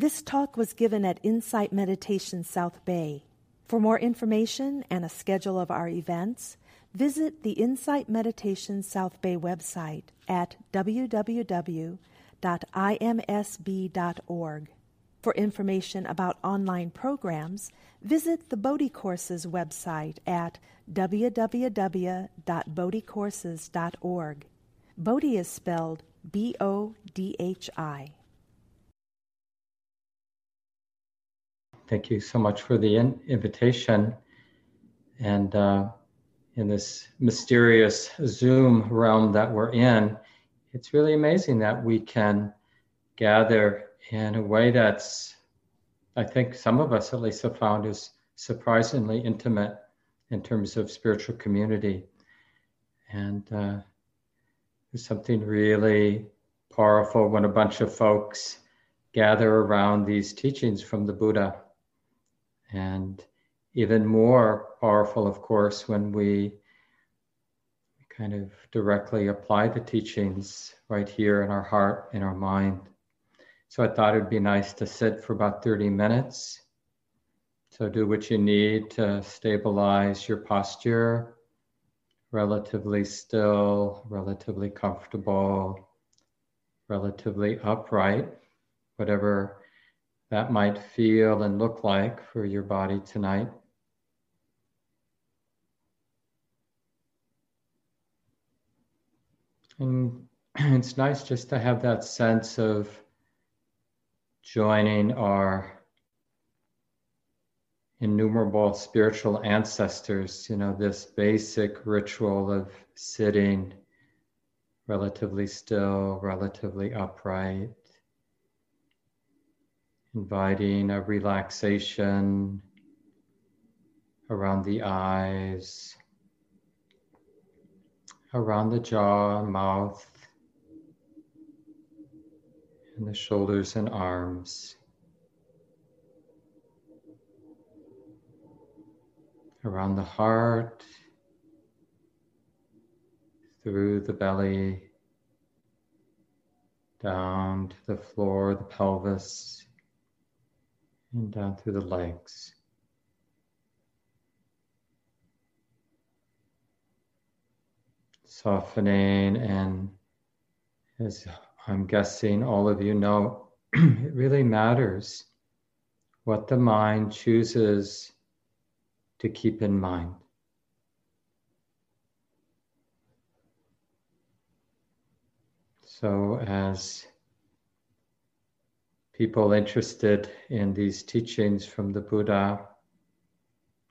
This talk was given at Insight Meditation South Bay. For more information and a schedule of our events, visit the Insight Meditation South Bay website at www.imsb.org. For information about online programs, visit the Bodhi Courses website at www.bodhicourses.org. Bodhi is spelled B O D H I. Thank you so much for the in- invitation. And uh, in this mysterious Zoom realm that we're in, it's really amazing that we can gather in a way that's, I think some of us at least have found is surprisingly intimate in terms of spiritual community. And uh, there's something really powerful when a bunch of folks gather around these teachings from the Buddha. And even more powerful, of course, when we kind of directly apply the teachings right here in our heart, in our mind. So I thought it'd be nice to sit for about 30 minutes. So do what you need to stabilize your posture, relatively still, relatively comfortable, relatively upright, whatever that might feel and look like for your body tonight. And it's nice just to have that sense of joining our innumerable spiritual ancestors, you know, this basic ritual of sitting relatively still, relatively upright, inviting a relaxation around the eyes, around the jaw, mouth, and the shoulders and arms. Around the heart, through the belly, down to the floor, the pelvis, and down through the legs. Softening and as I'm guessing all of you know, it really matters what the mind chooses to keep in mind. So, as people interested in these teachings from the Buddha,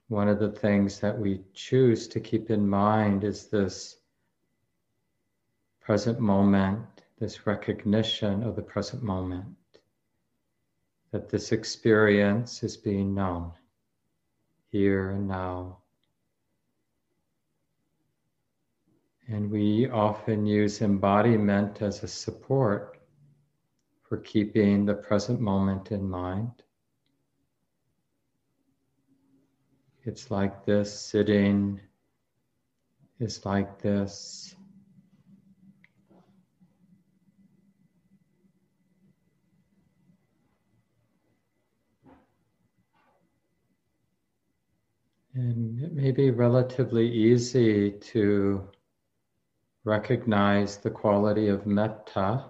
one of the things that we choose to keep in mind is this present moment this recognition of the present moment, that this experience is being known here and now. And we often use embodiment as a support for keeping the present moment in mind. It's like this, sitting is like this. And it may be relatively easy to recognize the quality of metta,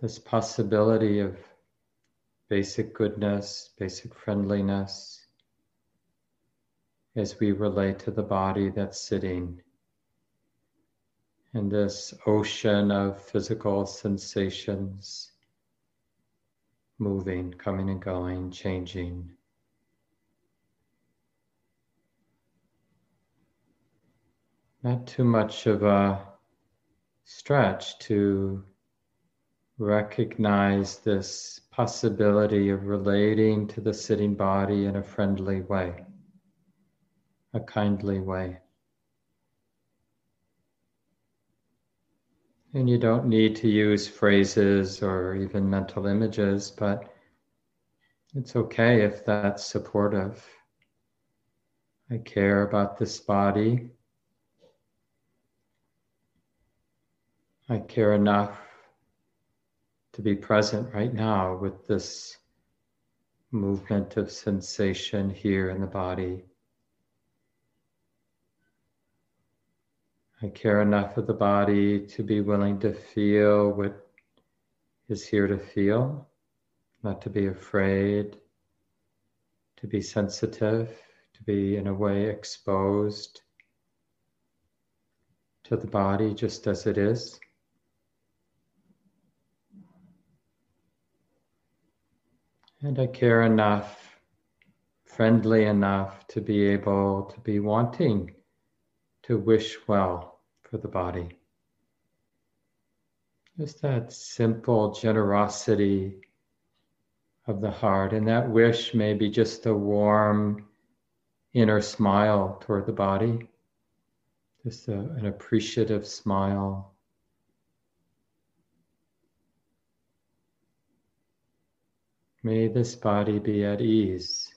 this possibility of basic goodness, basic friendliness, as we relate to the body that's sitting in this ocean of physical sensations moving, coming and going, changing. Not too much of a stretch to recognize this possibility of relating to the sitting body in a friendly way, a kindly way. And you don't need to use phrases or even mental images, but it's okay if that's supportive. I care about this body. I care enough to be present right now with this movement of sensation here in the body. I care enough of the body to be willing to feel what is here to feel, not to be afraid, to be sensitive, to be in a way exposed to the body just as it is. And I care enough, friendly enough to be able to be wanting to wish well for the body. Just that simple generosity of the heart. And that wish may be just a warm inner smile toward the body, just a, an appreciative smile. May this body be at ease.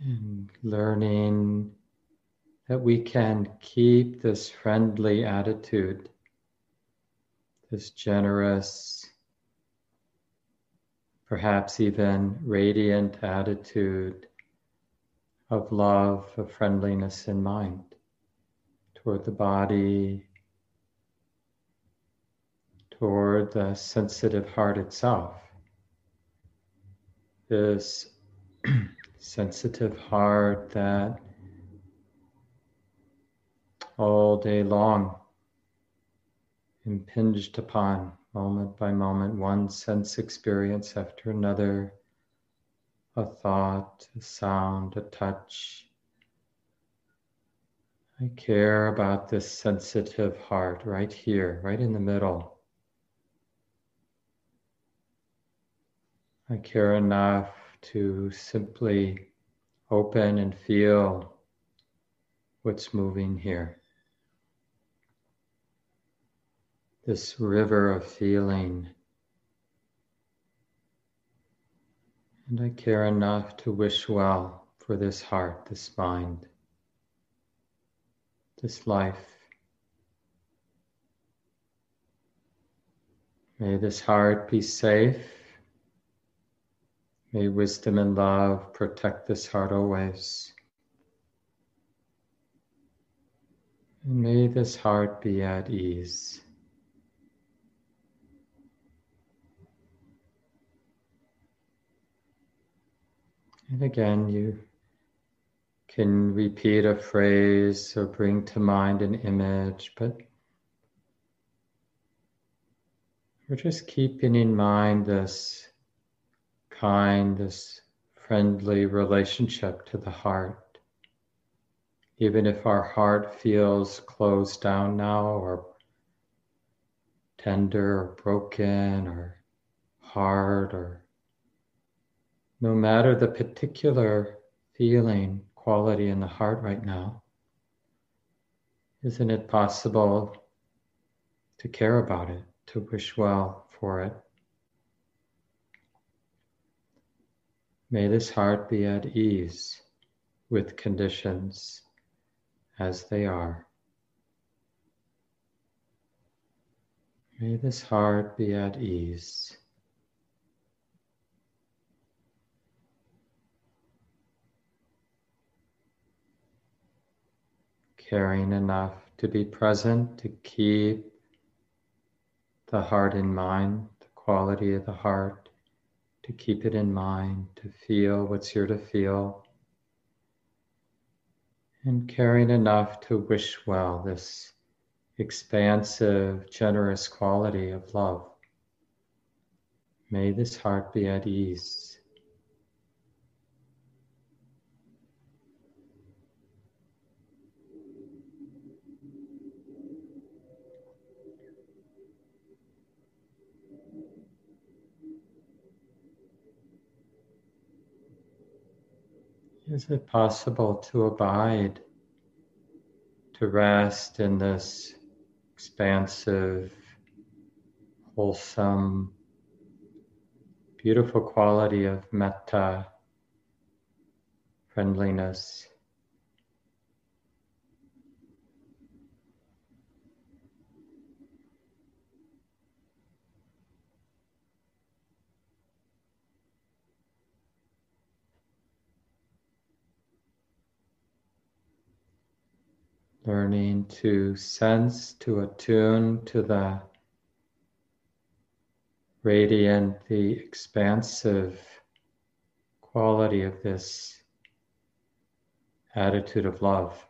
And learning that we can keep this friendly attitude, this generous, perhaps even radiant attitude of love, of friendliness in mind toward the body, toward the sensitive heart itself. This sensitive heart that all day long impinged upon moment by moment, one sense experience after another, a thought, a sound, a touch. I care about this sensitive heart right here, right in the middle. I care enough to simply open and feel what's moving here. This river of feeling. And I care enough to wish well for this heart, this mind, this life. May this heart be safe. May wisdom and love protect this heart always. And may this heart be at ease. And again, you can repeat a phrase or bring to mind an image, but we're just keeping in mind this kind, this friendly relationship to the heart. Even if our heart feels closed down now, or tender, or broken, or hard, or no matter the particular feeling, quality in the heart right now, isn't it possible to care about it, to wish well for it? May this heart be at ease with conditions as they are. May this heart be at ease. Caring enough to be present, to keep the heart in mind, the quality of the heart, to keep it in mind, to feel what's here to feel, and caring enough to wish well this expansive, generous quality of love. May this heart be at ease. Is it possible to abide, to rest in this expansive, wholesome, beautiful quality of metta, friendliness. Learning to sense, to attune to the radiant, the expansive quality of this attitude of love.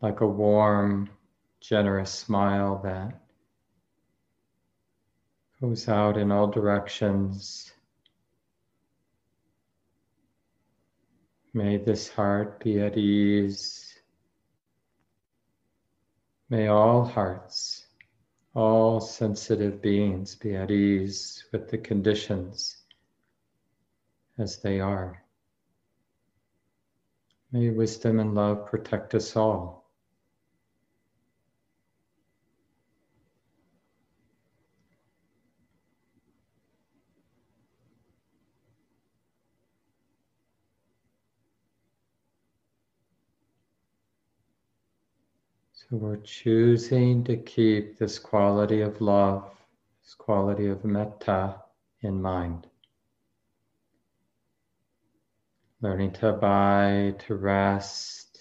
Like a warm, generous smile that goes out in all directions May this heart be at ease. May all hearts, all sensitive beings be at ease with the conditions as they are. May wisdom and love protect us all. So we're choosing to keep this quality of love, this quality of metta in mind. Learning to abide, to rest,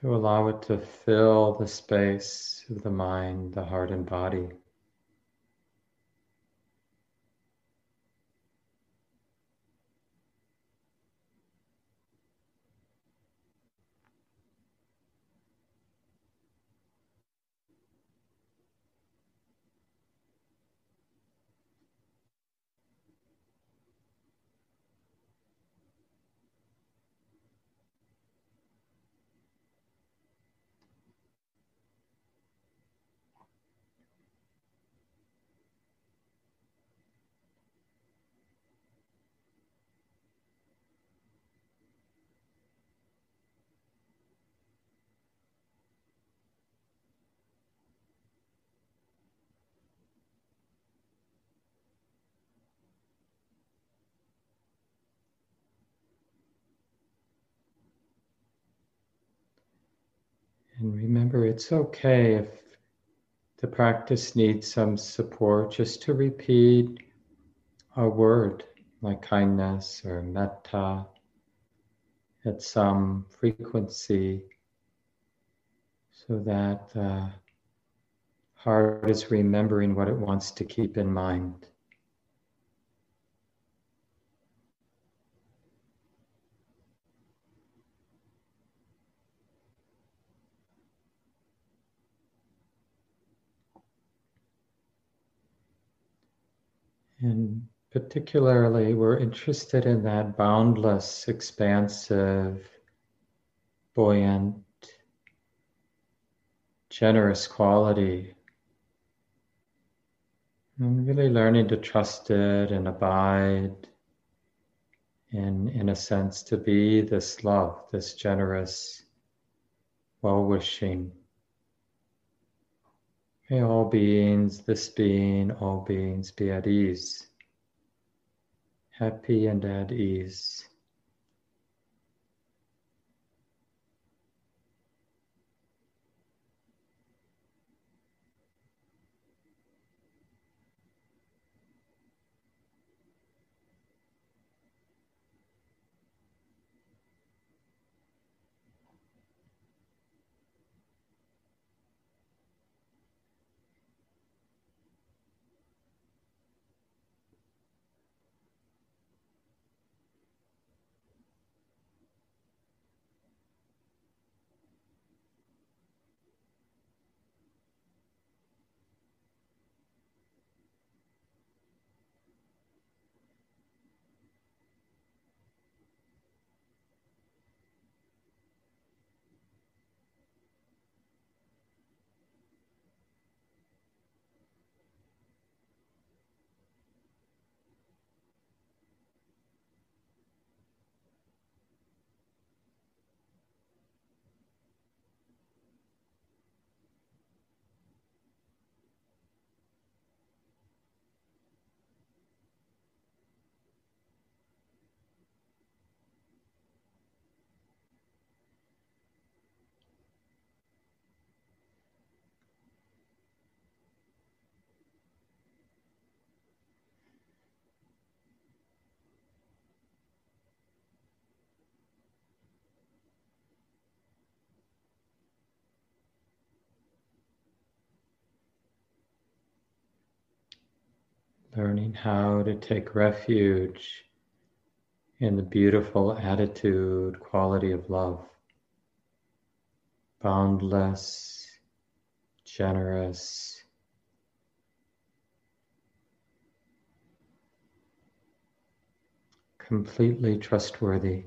to allow it to fill the space of the mind, the heart, and body. And remember, it's okay if the practice needs some support, just to repeat a word like kindness or metta at some frequency so that the heart is remembering what it wants to keep in mind. And particularly, we're interested in that boundless, expansive, buoyant, generous quality. And really learning to trust it and abide in, in a sense, to be this love, this generous, well wishing May all beings, this being, all beings be at ease, happy and at ease. Learning how to take refuge in the beautiful attitude, quality of love, boundless, generous, completely trustworthy.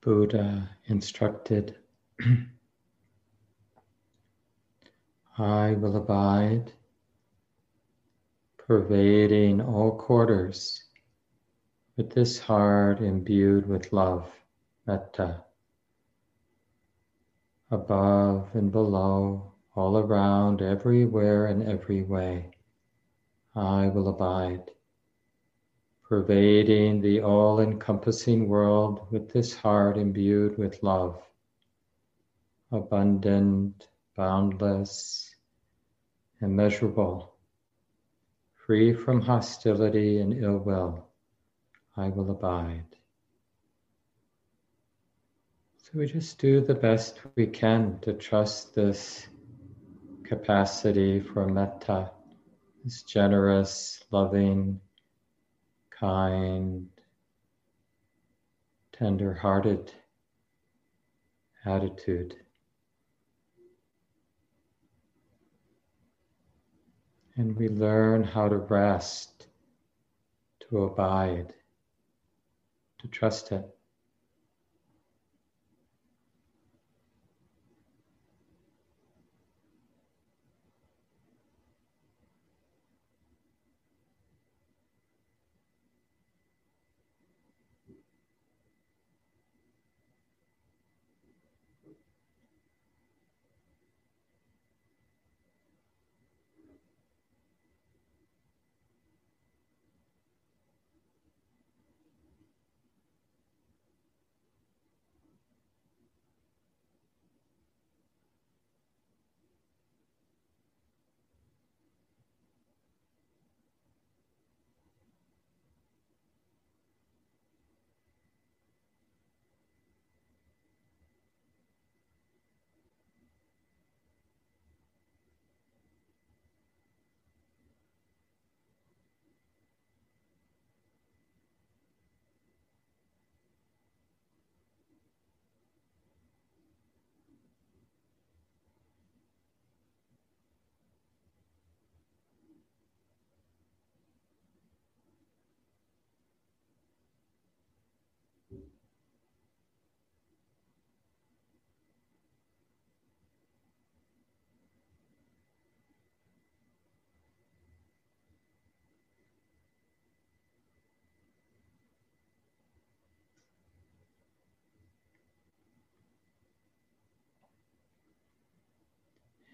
Buddha instructed, I will abide, pervading all quarters with this heart imbued with love, metta, above and below, all around, everywhere and every way. I will abide pervading the all encompassing world with this heart imbued with love, abundant, boundless, immeasurable, free from hostility and ill will, I will abide. So we just do the best we can to trust this capacity for metta, this generous, loving, kind, tender hearted attitude. And we learn how to rest, to abide, to trust it.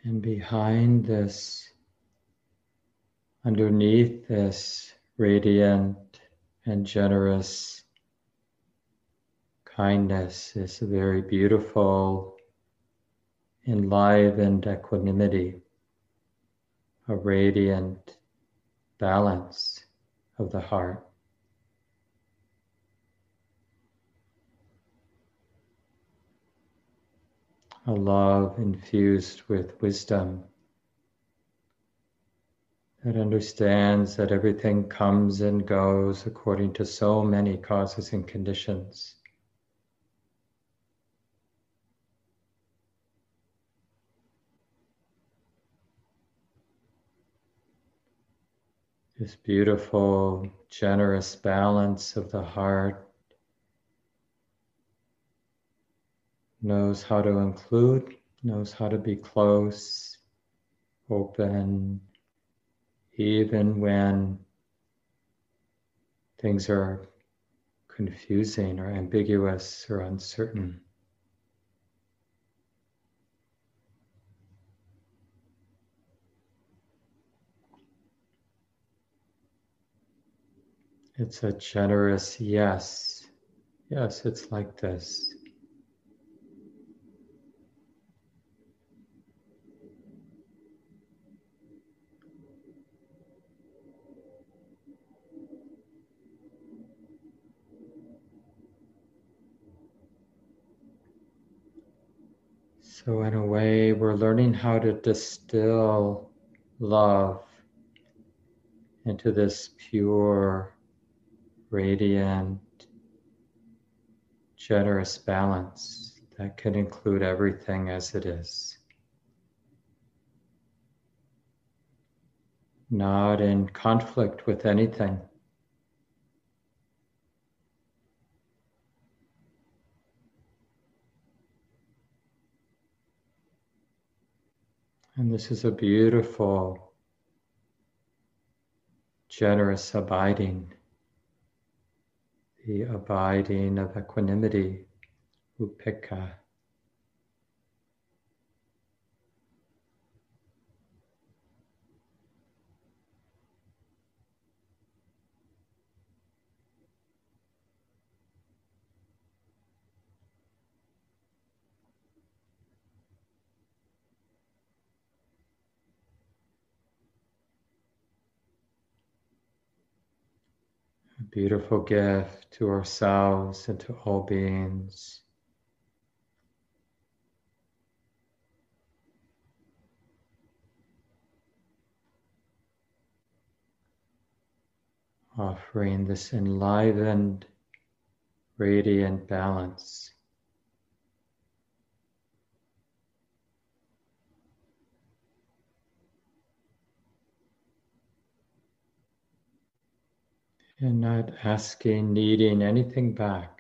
And behind this, underneath this radiant and generous kindness, is a very beautiful, enlivened equanimity, a radiant balance of the heart. A love infused with wisdom that understands that everything comes and goes according to so many causes and conditions. This beautiful, generous balance of the heart knows how to include, knows how to be close, open, even when things are confusing or ambiguous or uncertain. It's a generous yes. Yes, it's like this. So, in a way, we're learning how to distill love into this pure, radiant, generous balance that can include everything as it is. Not in conflict with anything. And this is a beautiful, generous abiding, the abiding of equanimity, upekkha. Beautiful gift to ourselves and to all beings. Offering this enlivened, radiant balance. And not asking, needing anything back.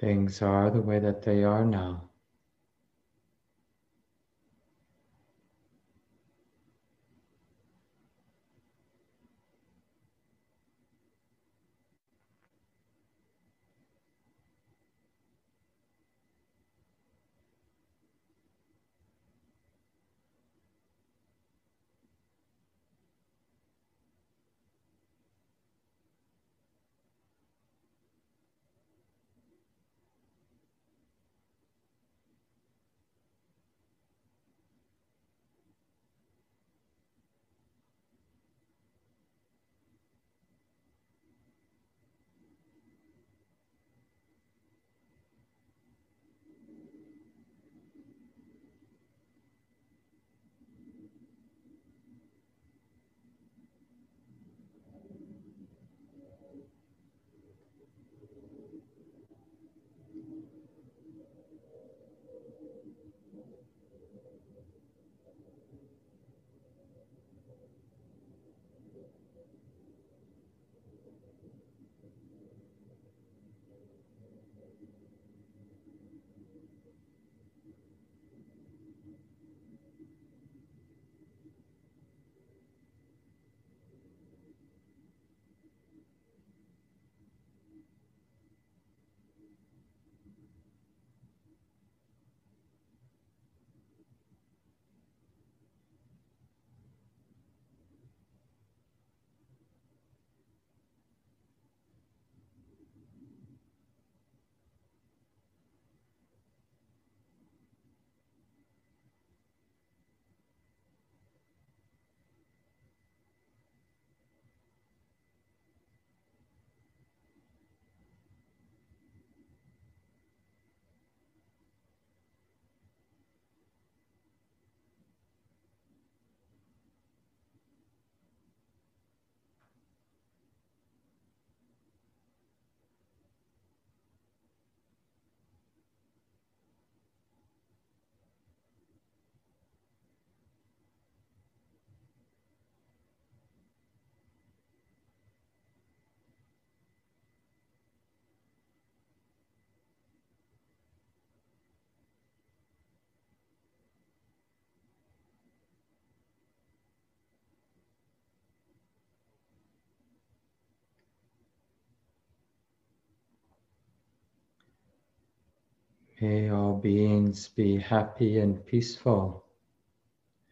Things are the way that they are now. May all beings be happy and peaceful,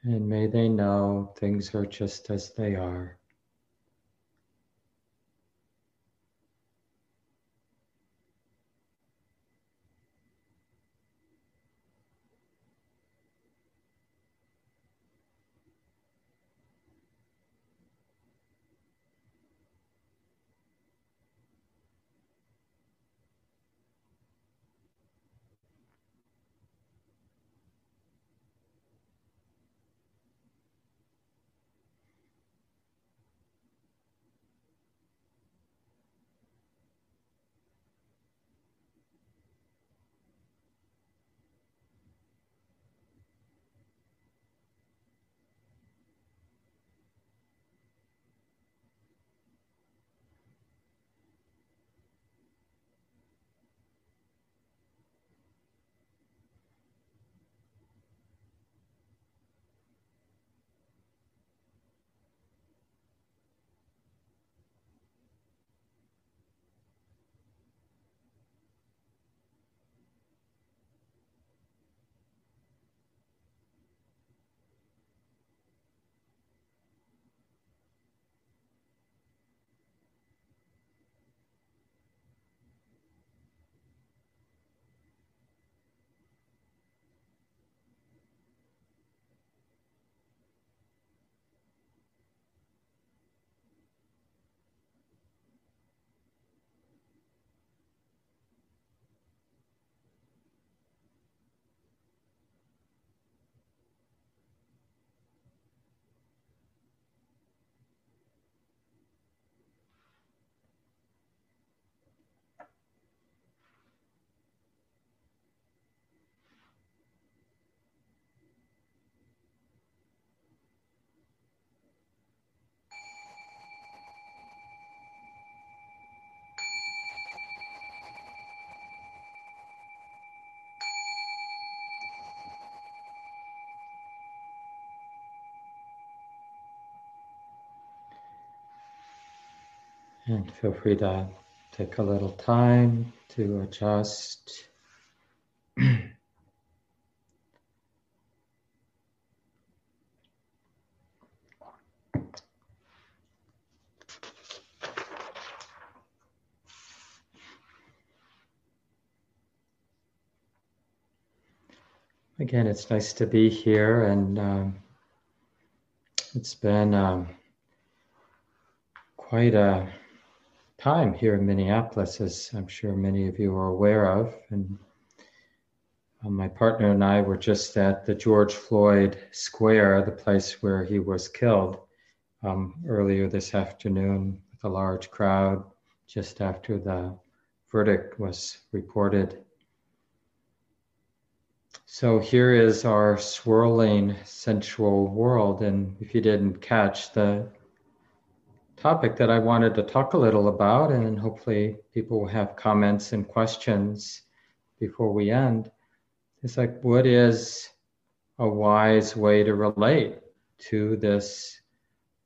and may they know things are just as they are. And feel free to take a little time to adjust. Again, it's nice to be here, and um, it's been um, quite a time here in Minneapolis, as I'm sure many of you are aware of. And uh, my partner and I were just at the George Floyd Square, the place where he was killed, um, earlier this afternoon with a large crowd just after the verdict was reported. So here is our swirling sensual world. And if you didn't catch the topic that I wanted to talk a little about, and hopefully people will have comments and questions before we end. It's like, what is a wise way to relate to this,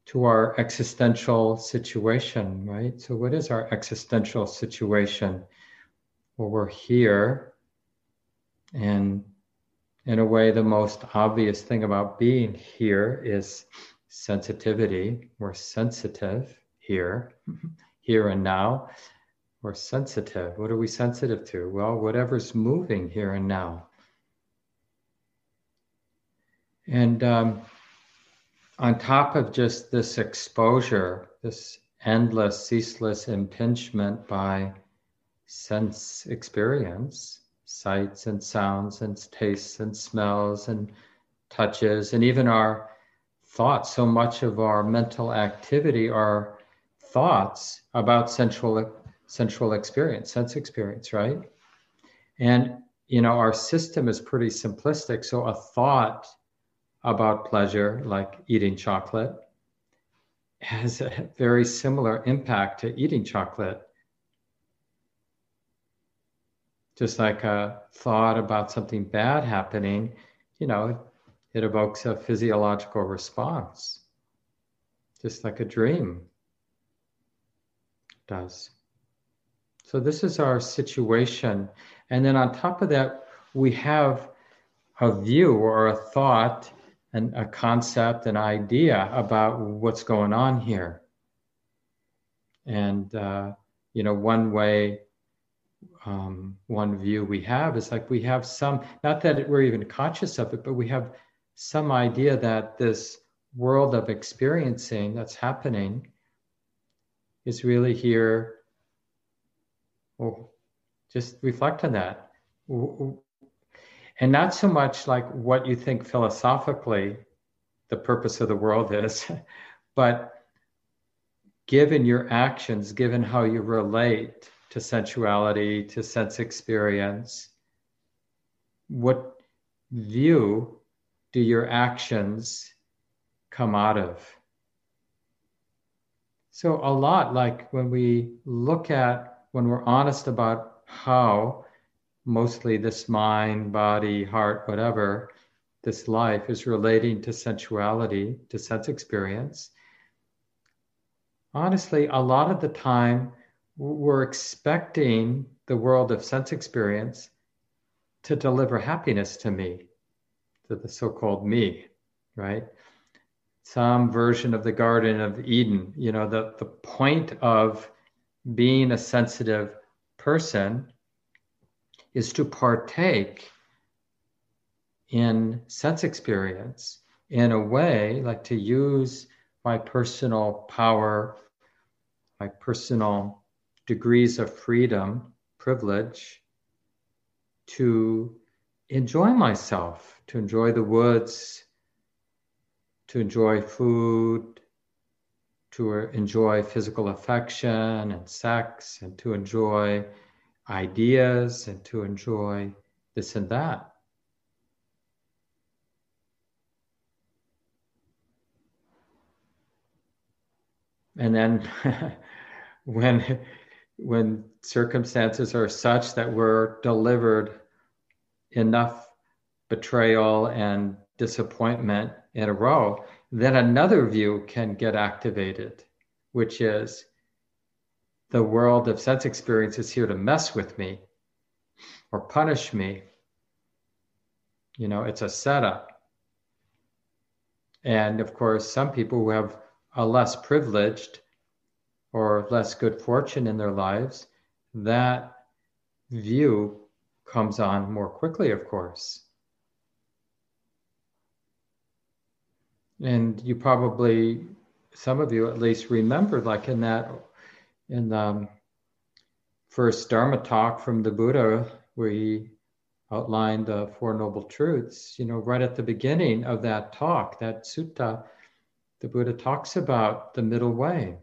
to our existential situation, right? So, what is our existential situation? Well, we're here, and in a way, the most obvious thing about being here is sensitivity. We're sensitive here, here and now. We're sensitive. What are we sensitive to? Well, whatever's moving here and now. And um, on top of just this exposure, this endless, ceaseless impingement by sense experience, sights and sounds and tastes and smells and touches, and even our thoughts, so much of our mental activity are thoughts about sensual sensual experience, sense experience, right? And you know, our system is pretty simplistic. So a thought about pleasure, like eating chocolate, has a very similar impact to eating chocolate. Just like a thought about something bad happening, you know, it evokes a physiological response, just like a dream does. So, this is our situation. And then on top of that, we have a view or a thought and a concept, an idea about what's going on here. And, uh, you know, one way, um, one view we have is like we have some, not that we're even conscious of it, but we have some idea that this world of experiencing that's happening is really here. Well, just reflect on that. And not so much like what you think philosophically the purpose of the world is, but given your actions, given how you relate to sensuality, to sense experience, what view do your actions come out of? So, a lot like when we look at, when we're honest about how mostly this mind, body, heart, whatever, this life is relating to sensuality, to sense experience. Honestly, a lot of the time, we're expecting the world of sense experience to deliver happiness to me, to the so called me, right? Some version of the Garden of Eden. You know, the, the point of being a sensitive person is to partake in sense experience in a way like to use my personal power, my personal degrees of freedom, privilege to enjoy myself, to enjoy the woods, to enjoy food, to enjoy physical affection and sex, and to enjoy ideas and to enjoy this and that. And then when when circumstances are such that we're delivered enough betrayal and disappointment in a row, then another view can get activated, which is the world of sense experience is here to mess with me or punish me. You know, it's a setup. And of course, some people who have a less privileged or less good fortune in their lives, that view comes on more quickly, of course. And you probably, some of you at least, remember, like in that in the um, first Dharma talk from the Buddha, where he outlined the Four Noble Truths, you know, right at the beginning of that talk, that sutta, the Buddha talks about the middle way.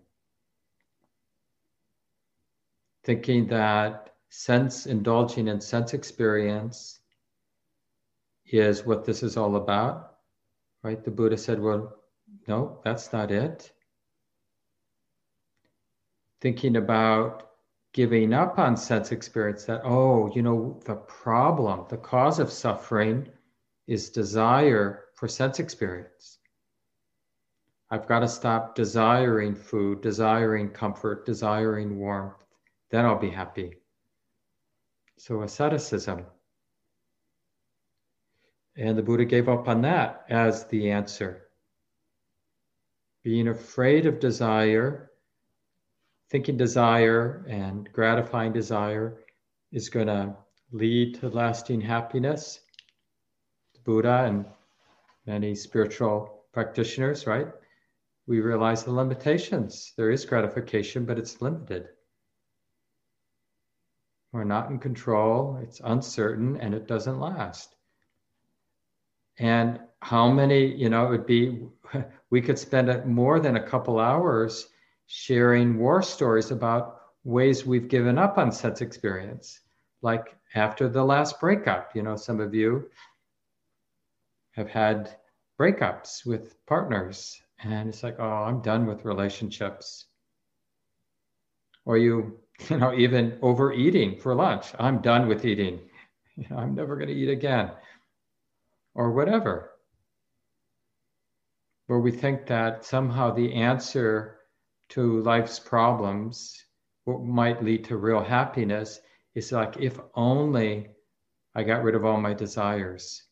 Thinking that sense, indulging in sense experience is what this is all about, right? The Buddha said, well, no, that's not it thinking about giving up on sense experience that, oh, you know, the problem, the cause of suffering is desire for sense experience. I've got to stop desiring food, desiring comfort, desiring warmth. Then I'll be happy. So, asceticism. And the Buddha gave up on that as the answer. Being afraid of desire thinking desire and gratifying desire is going to lead to lasting happiness. The Buddha and many spiritual practitioners, right? We realize the limitations. There is gratification, but it's limited. We're not in control, it's uncertain, and it doesn't last. And how many, you know, it would be, we could spend more than a couple hours sharing war stories about ways we've given up on sense experience. Like after the last breakup, you know, some of you have had breakups with partners, and it's like, oh, I'm done with relationships. Or you, you know, even overeating for lunch. I'm done with eating. You know, I'm never going to eat again. Or whatever. Where we think that somehow the answer to life's problems, what might lead to real happiness is like if only I got rid of all my desires.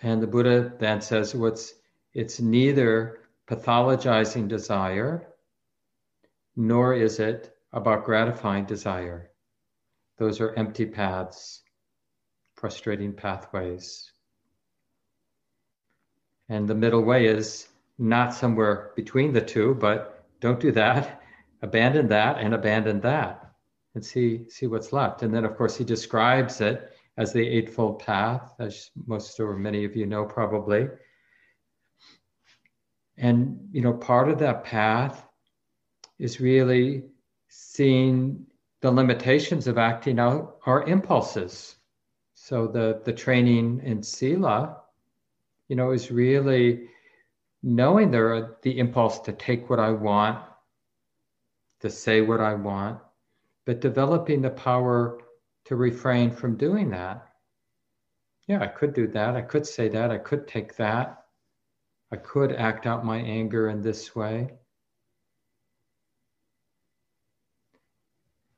And the Buddha then says what's it's neither pathologizing desire nor is it about gratifying desire. Those are empty paths, frustrating pathways. And the middle way is not somewhere between the two, but don't do that, abandon that, and abandon that, and see, see what's left. And then, of course, he describes it as the Eightfold Path, as most or many of you know probably. And, you know, part of that path is really seeing the limitations of acting out our impulses. So the, the training in Sila, you know, is really knowing there the impulse to take what I want, to say what I want, but developing the power to refrain from doing that. Yeah, I could do that. I could say that. I could take that. I could act out my anger in this way.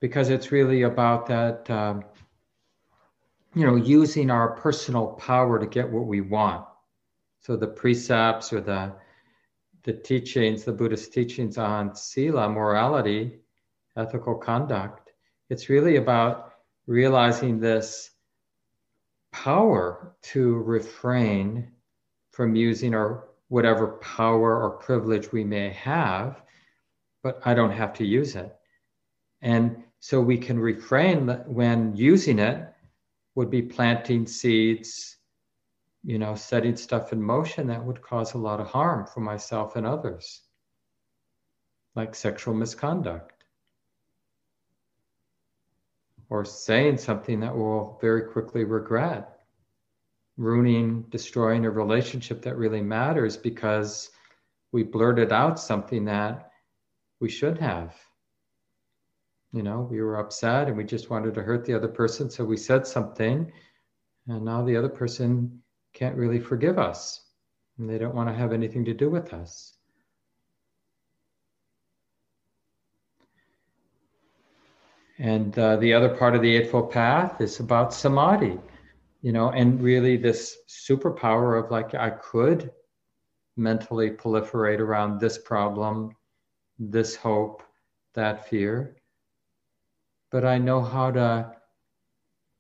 Because it's really about that, um, you know, using our personal power to get what we want. So the precepts or the the teachings, the Buddhist teachings on sila, morality, ethical conduct, it's really about realizing this power to refrain from using our whatever power or privilege we may have, but I don't have to use it. And so we can refrain when using it would be planting seeds, you know, setting stuff in motion that would cause a lot of harm for myself and others, like sexual misconduct. Or saying something that we'll very quickly regret ruining, destroying a relationship that really matters because we blurted out something that we should have. You know, we were upset and we just wanted to hurt the other person, so we said something, and now the other person can't really forgive us and they don't want to have anything to do with us. And uh, the other part of the Eightfold Path is about samadhi you know, and really this superpower of like, I could mentally proliferate around this problem, this hope, that fear, but I know how to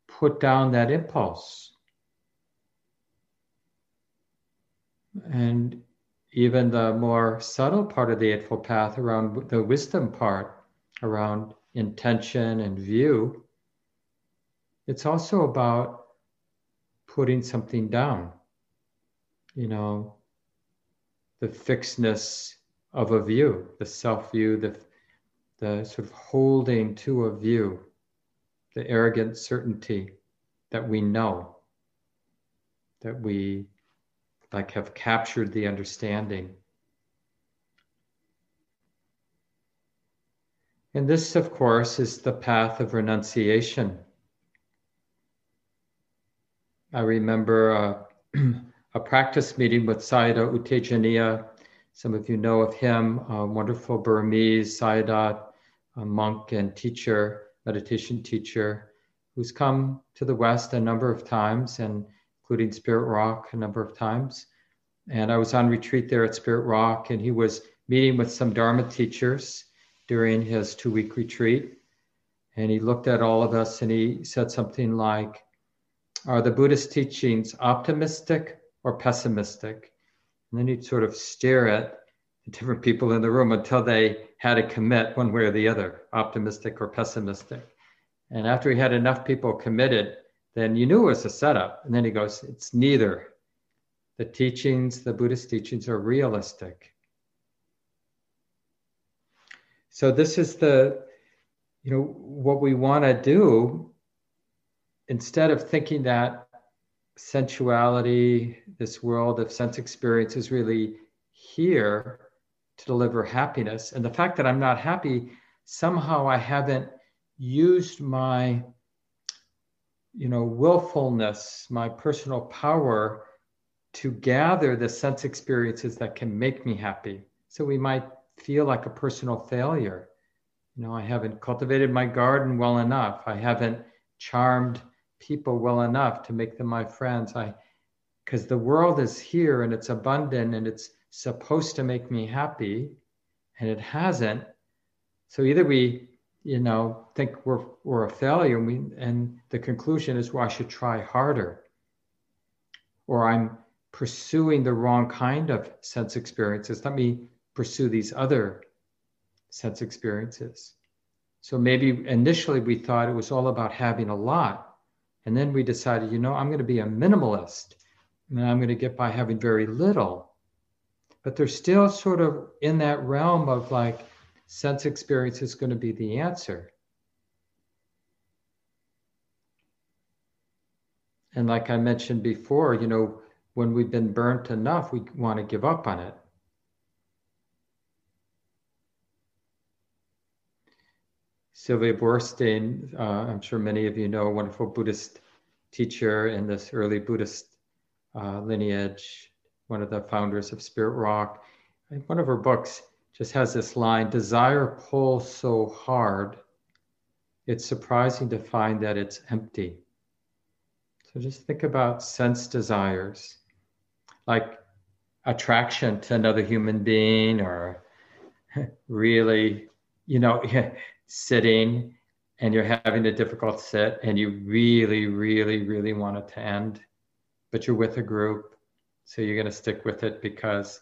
put down that impulse. And even the more subtle part of the Eightfold Path around the wisdom part, around intention and view, it's also about putting something down. You know, the fixedness of a view, the self view, the, the sort of holding to a view, the arrogant certainty that we know, that we like have captured the understanding. And this, of course, is the path of renunciation. I remember uh, a, a practice meeting with Sayadaw U Tejaniya. Some of you know of him, a wonderful Burmese Sayadaw, a monk and teacher, meditation teacher, who's come to the West a number of times, and including Spirit Rock a number of times. And I was on retreat there at Spirit Rock, and he was meeting with some Dharma teachers during his two week retreat. And he looked at all of us and he said something like, are the Buddhist teachings optimistic or pessimistic? And then he'd sort of stare at different people in the room until they had to commit one way or the other, optimistic or pessimistic. And after he had enough people committed, then you knew it was a setup. And then he goes, it's neither. The teachings, the Buddhist teachings, are realistic. So this is the, you know, what we want to do instead of thinking that sensuality, this world of sense experience is really here to deliver happiness. And the fact that I'm not happy, somehow I haven't used my, you know, willfulness, my personal power to gather the sense experiences that can make me happy. So we might feel like a personal failure. You know, I haven't cultivated my garden well enough. I haven't charmed people well enough to make them my friends. I because the world is here and it's abundant and it's supposed to make me happy and it hasn't. So either we, you know, think we're we're a failure and we and the conclusion is well, I should try harder. Or I'm pursuing the wrong kind of sense experiences. Let me pursue these other sense experiences. So maybe initially we thought it was all about having a lot. And then we decided, you know, I'm going to be a minimalist and I'm going to get by having very little. But they're still sort of in that realm of like sense experience is going to be the answer. And like I mentioned before, you know, when we've been burnt enough, we want to give up on it. Sylvia Boorstein, uh, I'm sure many of you know, a wonderful Buddhist teacher in this early Buddhist uh, lineage, one of the founders of Spirit Rock. And one of her books just has this line Desire pulls so hard, it's surprising to find that it's empty. So just think about sense desires like attraction to another human being or really, you know, sitting and you're having a difficult sit and you really, really, really want it to end, but you're with a group. So you're going to stick with it because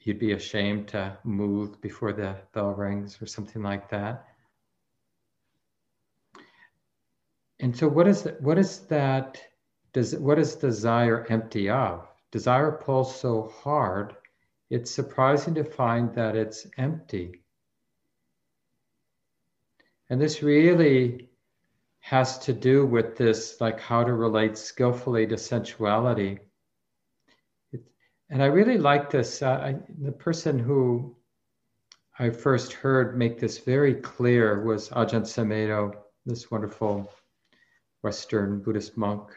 you'd be ashamed to move before the bell rings or something like that. And so, what is that, what is that? Does what is desire empty of? Desire pulls so hard, it's surprising to find that it's empty. And this really has to do with this, like how to relate skillfully to sensuality. And I really like this. Uh, I, the person who I first heard make this very clear was Ajahn Sumedho, this wonderful Western Buddhist monk,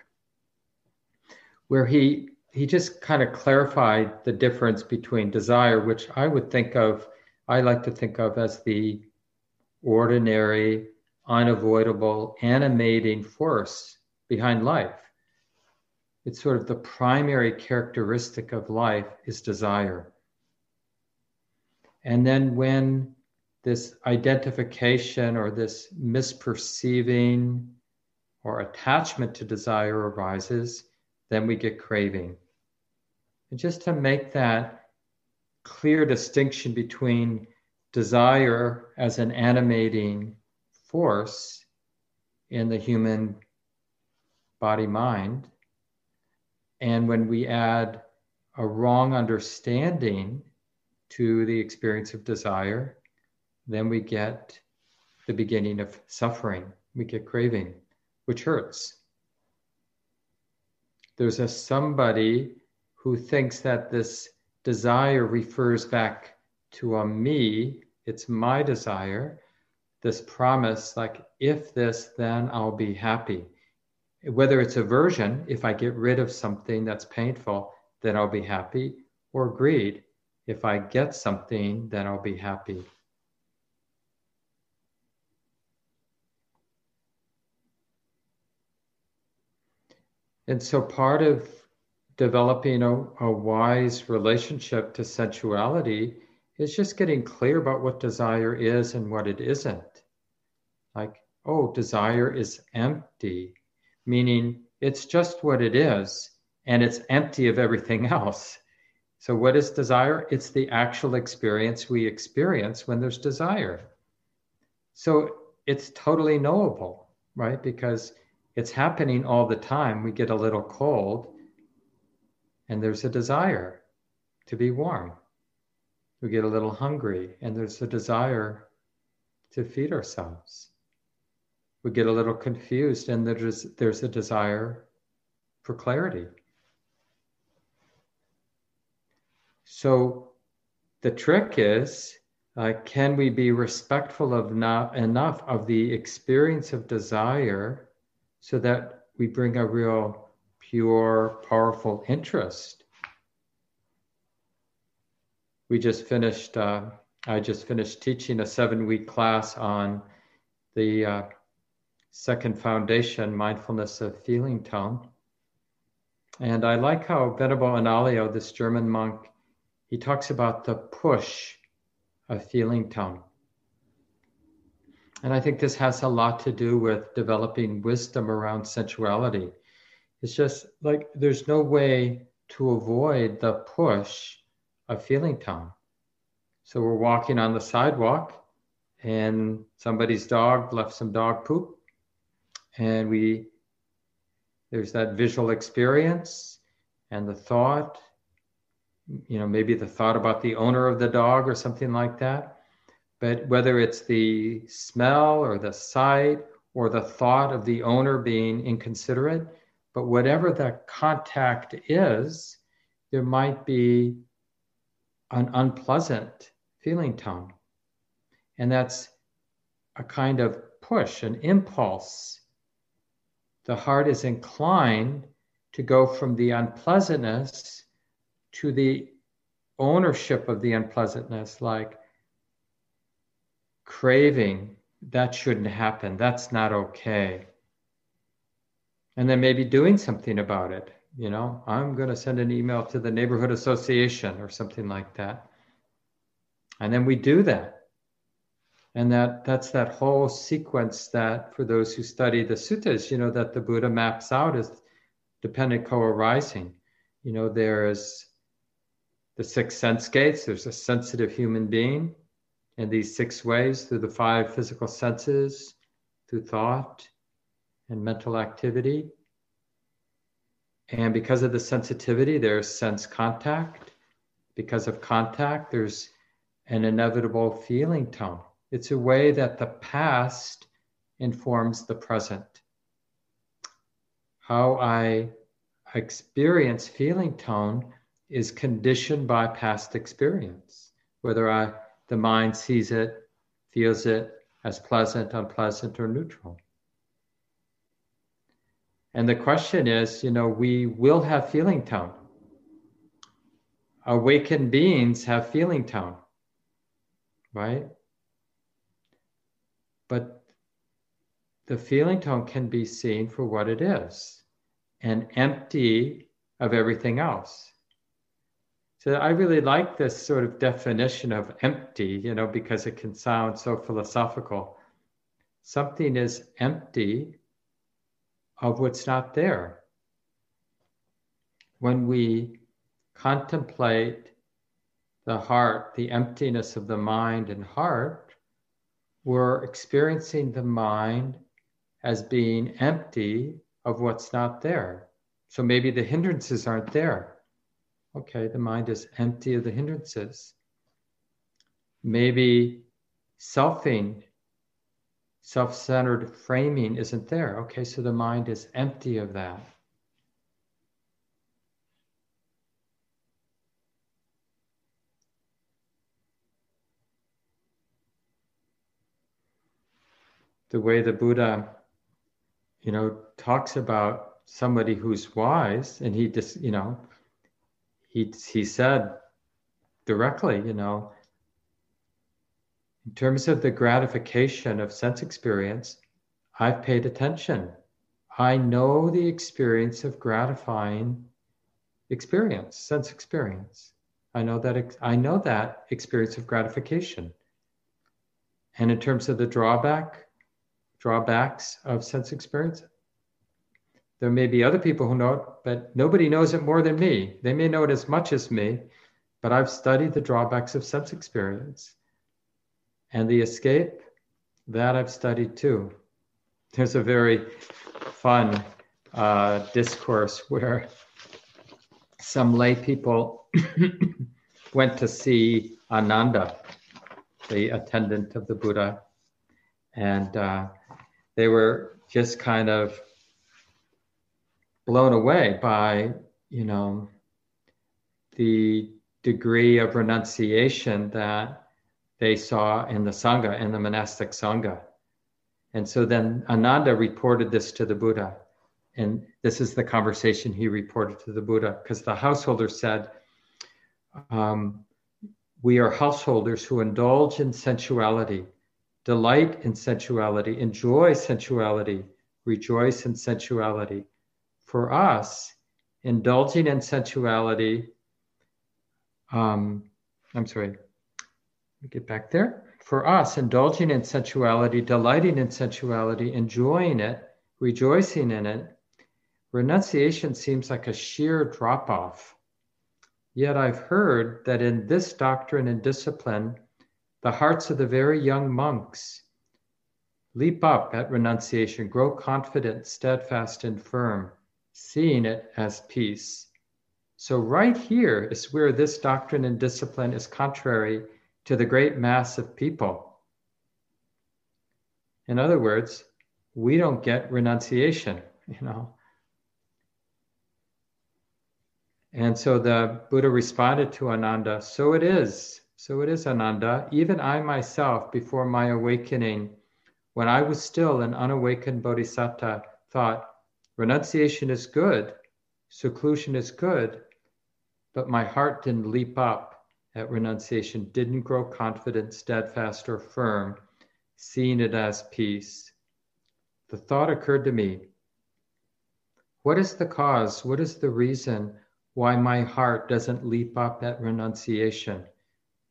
where he he just kind of clarified the difference between desire, which I would think of, I like to think of as the ordinary, unavoidable, animating force behind life. It's sort of the primary characteristic of life is desire. And then when this identification or this misperceiving or attachment to desire arises, then we get craving. And just to make that clear distinction between desire as an animating force in the human body mind. And when we add a wrong understanding to the experience of desire, then we get the beginning of suffering. We get craving, which hurts. There's a somebody who thinks that this desire refers back to a me, it's my desire, this promise, like, if this, then I'll be happy. Whether it's aversion, if I get rid of something that's painful, then I'll be happy, or greed, if I get something, then I'll be happy. And so part of developing a, a wise relationship to sensuality is just getting clear about what desire is and what it isn't. Like, oh, desire is empty, meaning it's just what it is and it's empty of everything else. So, what is desire? It's the actual experience we experience when there's desire. So, it's totally knowable, right? Because it's happening all the time. We get a little cold and there's a desire to be warm we get a little hungry and there's a desire to feed ourselves. We get a little confused and there's, there's a desire for clarity. So the trick is uh, can we be respectful of not, enough of the experience of desire so that we bring a real pure, powerful interest we just finished uh, I just finished teaching a seven week class on the uh, second foundation, mindfulness of feeling tone. And I like how Venerable Analayo, this German monk, he talks about the push of feeling tone. And I think this has a lot to do with developing wisdom around sensuality. It's just like there's no way to avoid the push of feeling tone. So we're walking on the sidewalk and somebody's dog left some dog poop and we there's that visual experience and the thought you know maybe the thought about the owner of the dog or something like that. But whether it's the smell or the sight or the thought of the owner being inconsiderate but whatever the contact is there might be an unpleasant feeling tone. And that's a kind of push an impulse the heart is inclined to go from the unpleasantness to the ownership of the unpleasantness, like craving, that shouldn't happen, that's not okay. And then maybe doing something about it. You know, I'm going to send an email to the neighborhood association or something like that. And then we do that and that that's that whole sequence that for those who study the suttas you know that the buddha maps out as dependent co-arising you know there's the six sense gates there's a sensitive human being and these six ways through the five physical senses through thought and mental activity. And because of the sensitivity there's sense contact. Because of contact there's an inevitable feeling tone it's a way that the past informs the present. How I experience feeling tone is conditioned by past experience, whether I, the mind sees it, feels it as pleasant, unpleasant, or neutral. And the question is, you know, we will have feeling tone. Awakened beings have feeling tone, right? But the feeling tone can be seen for what it is and empty of everything else. So I really like this sort of definition of empty, you know, because it can sound so philosophical. Something is empty of what's not there. When we contemplate the heart, the emptiness of the mind and heart, we're experiencing the mind as being empty of what's not there. So maybe the hindrances aren't there. Okay, the mind is empty of the hindrances. Maybe selfing, self centered framing isn't there. Okay, so the mind is empty of that. The way the Buddha, you know, talks about somebody who's wise, and he just, you know, he he said directly, you know, in terms of the gratification of sense experience, I've paid attention. I know the experience of gratifying experience, sense experience. I know that I know that experience of gratification. And in terms of the drawback, drawbacks of sense experience. There may be other people who know it, but nobody knows it more than me. They may know it as much as me, but I've studied the drawbacks of sense experience. And the escape, that I've studied too. There's a very fun uh, discourse where some lay people went to see Ananda, the attendant of the Buddha, and uh, they were just kind of blown away by, you know, the degree of renunciation that they saw in the Sangha, in the monastic Sangha. And so then Ananda reported this to the Buddha. And this is the conversation he reported to the Buddha because the householder said, um, we are householders who indulge in sensuality, delight in sensuality, enjoy sensuality, rejoice in sensuality. For us, indulging in sensuality, um, I'm sorry, get back there. For us, indulging in sensuality, delighting in sensuality, enjoying it, rejoicing in it, renunciation seems like a sheer drop off. Yet I've heard that in this doctrine and discipline, the hearts of the very young monks leap up at renunciation, grow confident, steadfast, and firm, seeing it as peace. So, right here is where this doctrine and discipline is contrary to the great mass of people. In other words, we don't get renunciation, you know. And so the Buddha responded to Ananda, So it is, so it is, Ananda. Even I myself, before my awakening, when I was still an unawakened bodhisattva, thought, renunciation is good, seclusion is good, but my heart didn't leap up at renunciation, didn't grow confident, steadfast, or firm, seeing it as peace. The thought occurred to me what is the cause? What is the reason why my heart doesn't leap up at renunciation,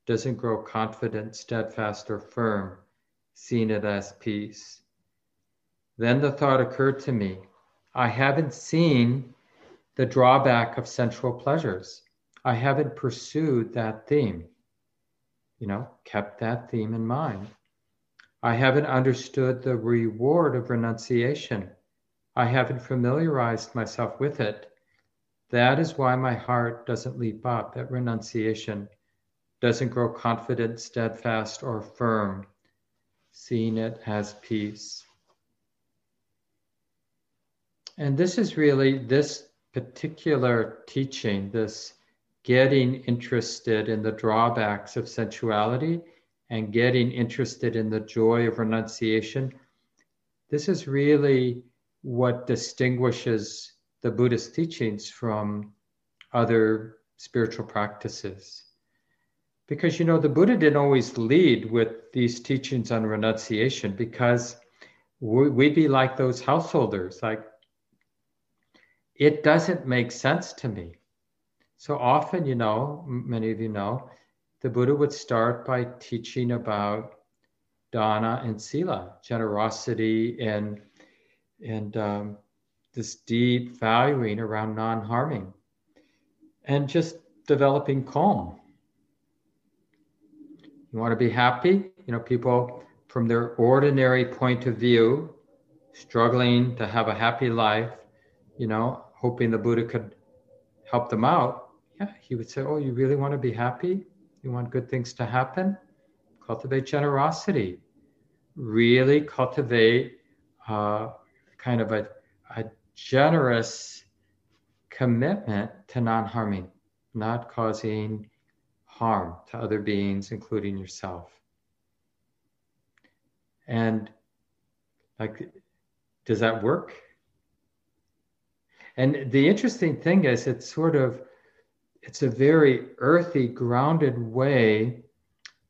doesn't grow confident, steadfast, or firm, seeing it as peace? Then the thought occurred to me I haven't seen the drawback of sensual pleasures. I haven't pursued that theme, you know, kept that theme in mind. I haven't understood the reward of renunciation. I haven't familiarized myself with it. That is why my heart doesn't leap up at renunciation, doesn't grow confident, steadfast, or firm, seeing it as peace. And this is really this particular teaching, this getting interested in the drawbacks of sensuality and getting interested in the joy of renunciation. This is really what distinguishes the Buddhist teachings from other spiritual practices. Because, you know, the Buddha didn't always lead with these teachings on renunciation because we'd be like those householders, like, it doesn't make sense to me. So often, you know, many of you know, the Buddha would start by teaching about dana and sila, generosity and and um, this deep valuing around non-harming, and just developing calm. You want to be happy, you know, people from their ordinary point of view, struggling to have a happy life, you know, hoping the Buddha could help them out yeah, he would say, Oh, you really want to be happy? You want good things to happen? Cultivate generosity. Really cultivate uh, kind of a, a generous commitment to non harming, not causing harm to other beings, including yourself. And like, does that work? And the interesting thing is, it's sort of it's a very earthy, grounded way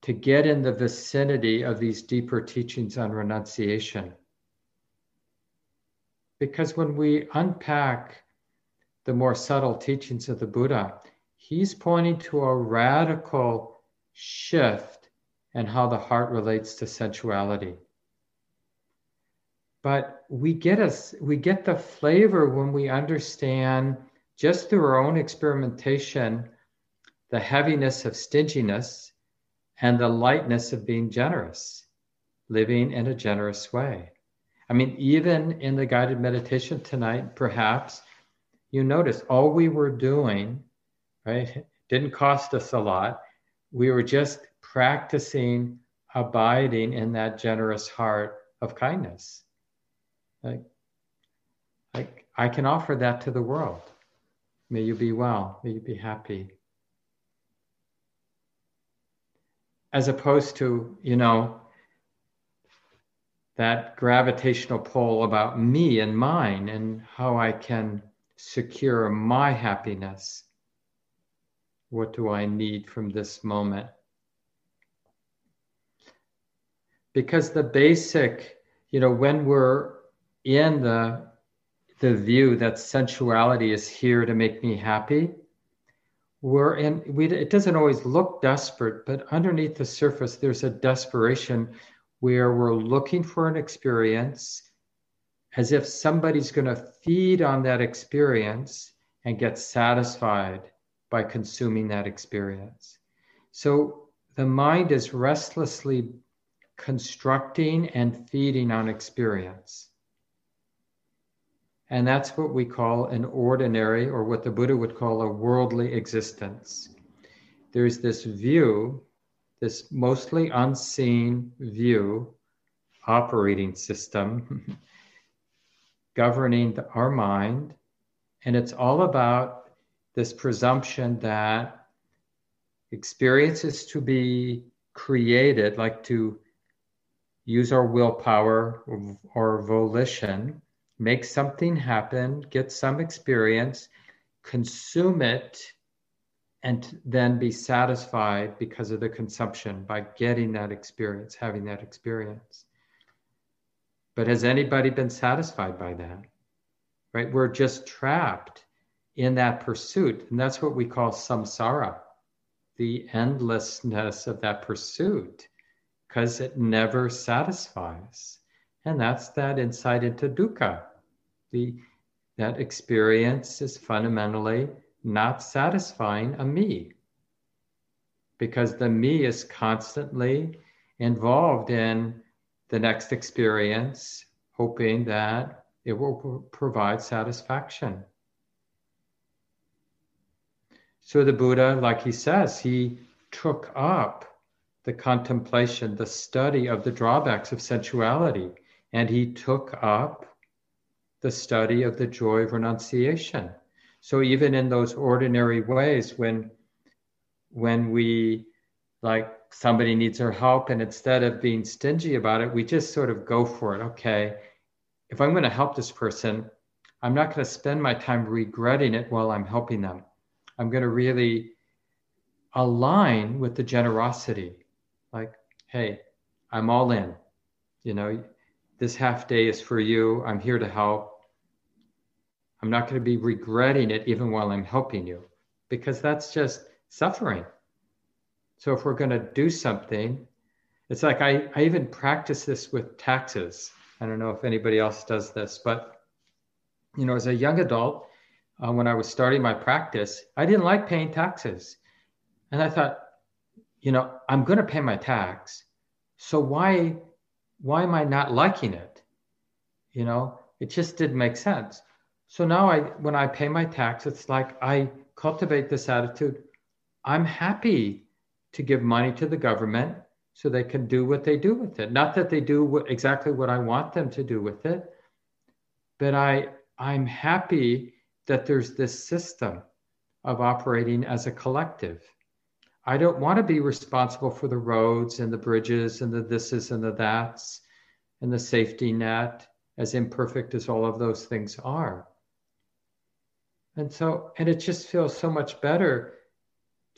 to get in the vicinity of these deeper teachings on renunciation. Because when we unpack the more subtle teachings of the Buddha, he's pointing to a radical shift in how the heart relates to sensuality. But we get us we get the flavor when we understand just through our own experimentation, the heaviness of stinginess and the lightness of being generous, living in a generous way. I mean, even in the guided meditation tonight, perhaps you notice all we were doing, right, didn't cost us a lot. We were just practicing abiding in that generous heart of kindness. Like, like I can offer that to the world. May you be well. May you be happy. As opposed to, you know, that gravitational pull about me and mine and how I can secure my happiness. What do I need from this moment? Because the basic, you know, when we're in the the view that sensuality is here to make me happy, we're in we, it doesn't always look desperate, but underneath the surface there's a desperation where we're looking for an experience as if somebody's going to feed on that experience and get satisfied by consuming that experience. So the mind is restlessly constructing and feeding on experience. And that's what we call an ordinary, or what the Buddha would call a worldly existence. There's this view, this mostly unseen view, operating system, governing the, our mind. And it's all about this presumption that experience is to be created, like to use our willpower or volition, make something happen, get some experience, consume it, and then be satisfied because of the consumption by getting that experience, having that experience. But has anybody been satisfied by that? Right? We're just trapped in that pursuit. And that's what we call samsara, the endlessness of that pursuit because it never satisfies. And that's that insight into dukkha. The, that experience is fundamentally not satisfying a me because the me is constantly involved in the next experience, hoping that it will provide satisfaction. So the Buddha, like he says, he took up the contemplation, the study of the drawbacks of sensuality. And he took up the study of the joy of renunciation. So even in those ordinary ways, when when we like somebody needs our help, and instead of being stingy about it, we just sort of go for it. Okay, if I'm going to help this person, I'm not going to spend my time regretting it while I'm helping them. I'm going to really align with the generosity like, hey, I'm all in. You know, this half day is for you. I'm here to help. I'm not going to be regretting it even while I'm helping you because that's just suffering. So if we're going to do something, it's like I, I even practice this with taxes. I don't know if anybody else does this, but you know, as a young adult, uh, when I was starting my practice, I didn't like paying taxes. And I thought, you know, I'm going to pay my tax. So why, why am I not liking it? You know, it just didn't make sense. So now I, when I pay my tax, it's like I cultivate this attitude. I'm happy to give money to the government so they can do what they do with it. Not that they do exactly what I want them to do with it, but I, I'm happy that there's this system of operating as a collective. I don't want to be responsible for the roads and the bridges and the thises and the that's and the safety net, as imperfect as all of those things are. And so, and it just feels so much better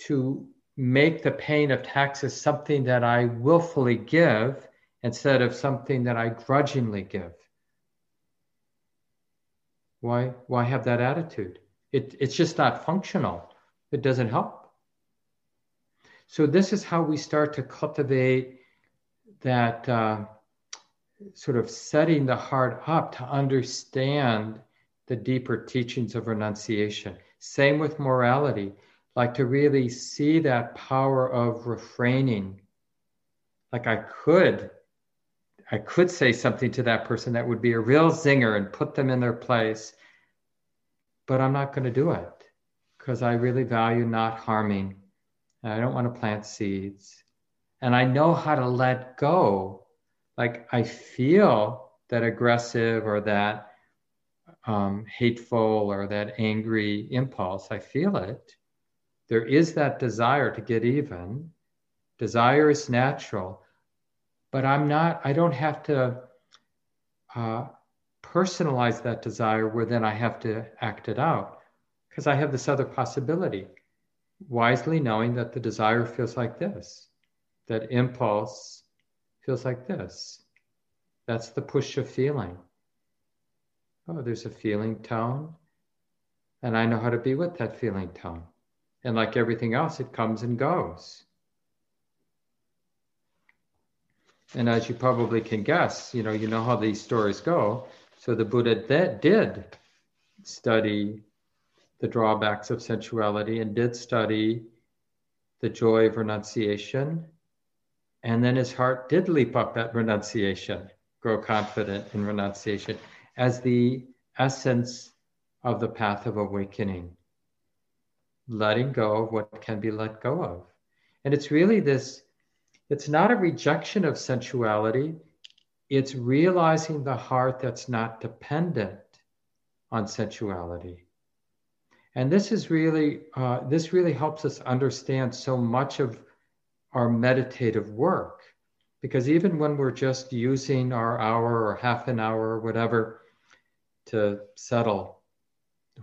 to make the pain of taxes something that I willfully give instead of something that I grudgingly give. Why, why have that attitude? It, it's just not functional. It doesn't help. So this is how we start to cultivate that uh, sort of setting the heart up to understand the deeper teachings of renunciation. Same with morality, like to really see that power of refraining. Like I could, I could say something to that person that would be a real zinger and put them in their place, but I'm not going to do it because I really value not harming I don't want to plant seeds. And I know how to let go. Like I feel that aggressive or that um, hateful or that angry impulse. I feel it. There is that desire to get even. Desire is natural, but I'm not, I don't have to uh, personalize that desire where then I have to act it out because I have this other possibility wisely knowing that the desire feels like this, that impulse feels like this. That's the push of feeling. Oh, there's a feeling tone, and I know how to be with that feeling tone. And like everything else, it comes and goes. And as you probably can guess, you know, you know how these stories go. So the Buddha did study the drawbacks of sensuality and did study the joy of renunciation. And then his heart did leap up at renunciation, grow confident in renunciation as the essence of the path of awakening, letting go of what can be let go of. And it's really this it's not a rejection of sensuality, it's realizing the heart that's not dependent on sensuality. And this is really, uh, this really helps us understand so much of our meditative work. Because even when we're just using our hour or half an hour or whatever to settle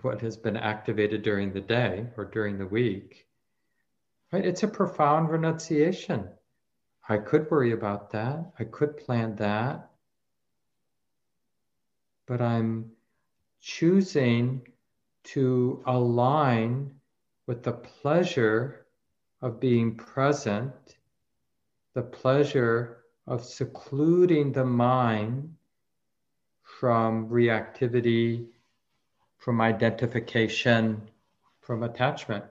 what has been activated during the day or during the week, right? It's a profound renunciation. I could worry about that. I could plan that. But I'm choosing to align with the pleasure of being present, the pleasure of secluding the mind from reactivity, from identification, from attachment.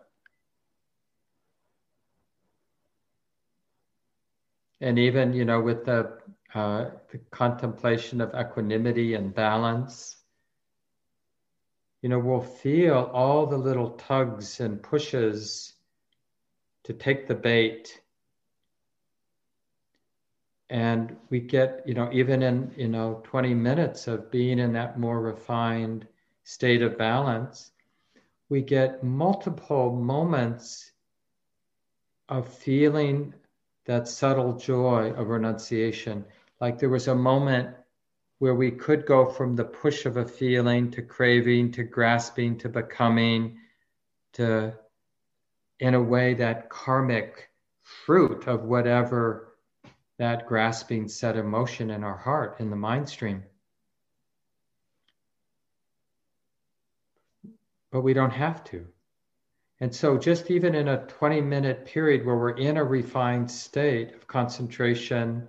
And even you know with the, uh, the contemplation of equanimity and balance you know we'll feel all the little tugs and pushes to take the bait. And we get you know even in you know 20 minutes of being in that more refined state of balance we get multiple moments of feeling that subtle joy of renunciation. Like there was a moment where we could go from the push of a feeling to craving to grasping to becoming to, in a way, that karmic fruit of whatever that grasping set emotion in our heart, in the mind stream. But we don't have to. And so, just even in a 20 minute period where we're in a refined state of concentration,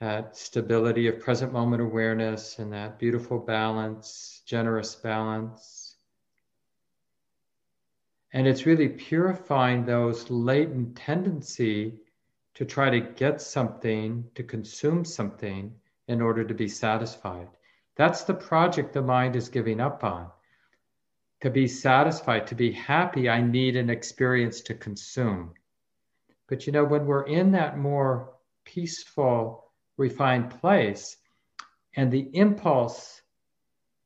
that stability of present moment awareness, and that beautiful balance, generous balance. And it's really purifying those latent tendency to try to get something, to consume something in order to be satisfied. That's the project the mind is giving up on to be satisfied, to be happy, I need an experience to consume. But you know, when we're in that more peaceful, refined place, and the impulse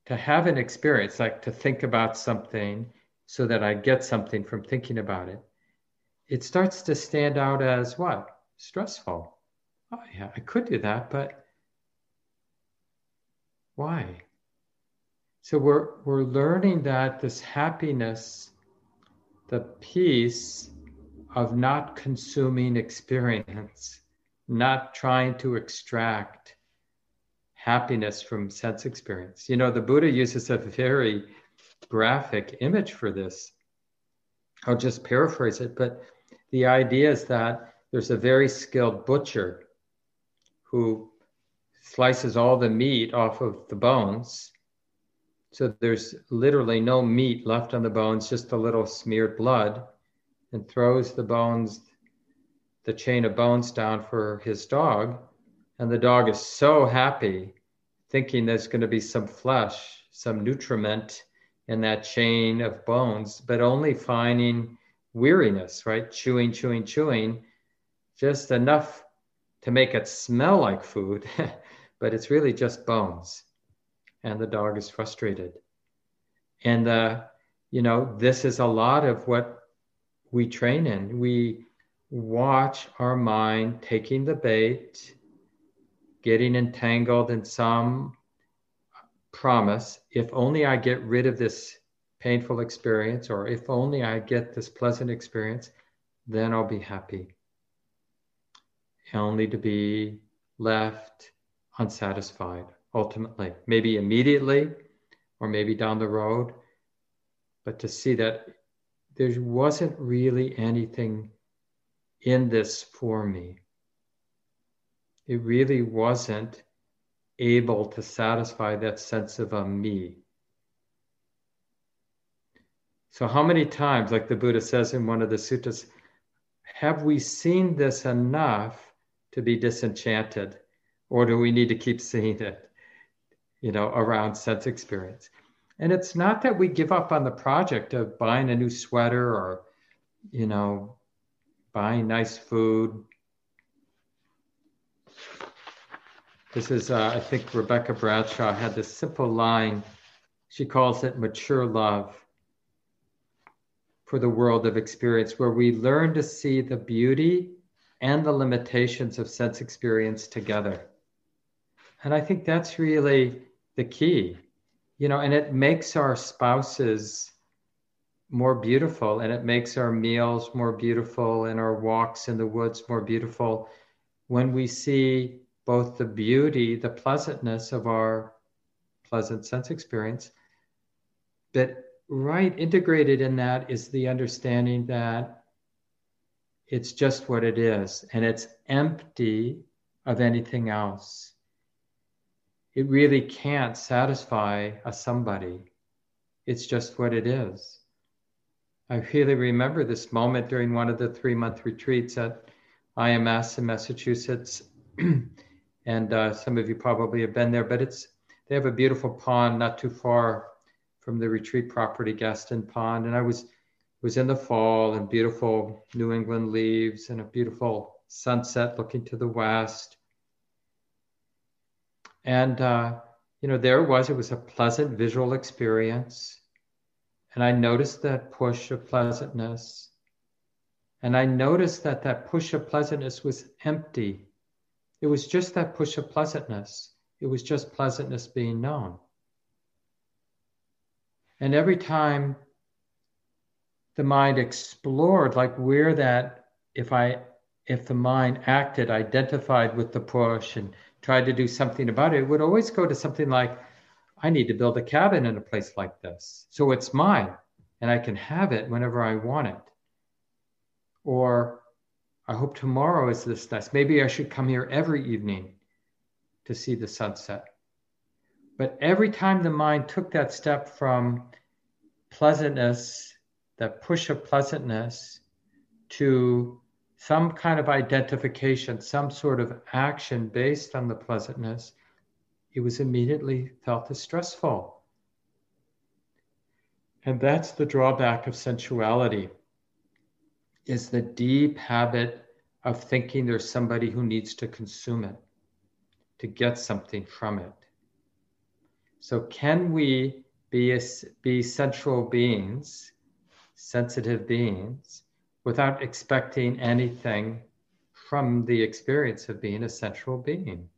to have an experience, like to think about something so that I get something from thinking about it, it starts to stand out as what? Stressful. Oh, yeah, I could do that, but why? So we're, we're learning that this happiness, the peace of not consuming experience, not trying to extract happiness from sense experience. You know, the Buddha uses a very graphic image for this. I'll just paraphrase it, but the idea is that there's a very skilled butcher who slices all the meat off of the bones so there's literally no meat left on the bones, just a little smeared blood, and throws the bones, the chain of bones down for his dog. And the dog is so happy, thinking there's going to be some flesh, some nutriment in that chain of bones, but only finding weariness, right? Chewing, chewing, chewing, just enough to make it smell like food, but it's really just bones and the dog is frustrated. And, uh, you know, this is a lot of what we train in. We watch our mind taking the bait, getting entangled in some promise. If only I get rid of this painful experience, or if only I get this pleasant experience, then I'll be happy. only to be left unsatisfied ultimately, maybe immediately or maybe down the road, but to see that there wasn't really anything in this for me. It really wasn't able to satisfy that sense of a me. So, how many times, like the Buddha says in one of the suttas, have we seen this enough to be disenchanted? Or do we need to keep seeing it, you know, around sense experience? And it's not that we give up on the project of buying a new sweater or, you know, buying nice food. This is, uh, I think Rebecca Bradshaw had this simple line. She calls it mature love for the world of experience, where we learn to see the beauty and the limitations of sense experience together. And I think that's really the key, you know, and it makes our spouses more beautiful and it makes our meals more beautiful and our walks in the woods more beautiful when we see both the beauty, the pleasantness of our pleasant sense experience, but right integrated in that is the understanding that it's just what it is and it's empty of anything else. It really can't satisfy a somebody. It's just what it is. I really remember this moment during one of the three month retreats at IMS in Massachusetts. and uh, some of you probably have been there, but it's they have a beautiful pond not too far from the retreat property, Gaston Pond, and I was was in the fall and beautiful New England leaves and a beautiful sunset looking to the west. And uh, you know, there it was. It was a pleasant visual experience, and I noticed that push of pleasantness. And I noticed that that push of pleasantness was empty. It was just that push of pleasantness. It was just pleasantness being known. And every time the mind explored, like where that, if I, if the mind acted, identified with the push and tried to do something about it, it would always go to something like, I need to build a cabin in a place like this. So it's mine and I can have it whenever I want it. Or I hope tomorrow is this nice. Maybe I should come here every evening to see the sunset. But every time the mind took that step from pleasantness, that push of pleasantness, to some kind of identification, some sort of action based on the pleasantness, it was immediately felt as stressful. And that's the drawback of sensuality is the deep habit of thinking there's somebody who needs to consume it, to get something from it. So, can we be, be sensual beings, sensitive beings, without expecting anything from the experience of being a sensual being?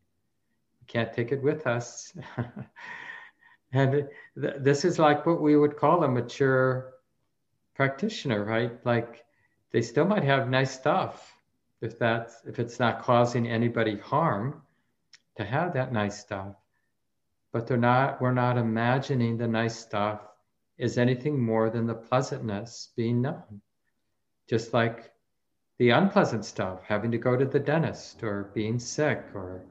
We can't take it with us. and th- this is like what we would call a mature practitioner, right? Like they still might have nice stuff if that's if it's not causing anybody harm to have that nice stuff but they're not we're not imagining the nice stuff is anything more than the pleasantness being known just like the unpleasant stuff having to go to the dentist or being sick or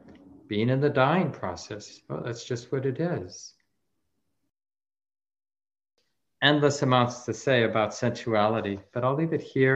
being in the dying process. Well that's just what it is. Endless amounts to say about sensuality but i'll leave it here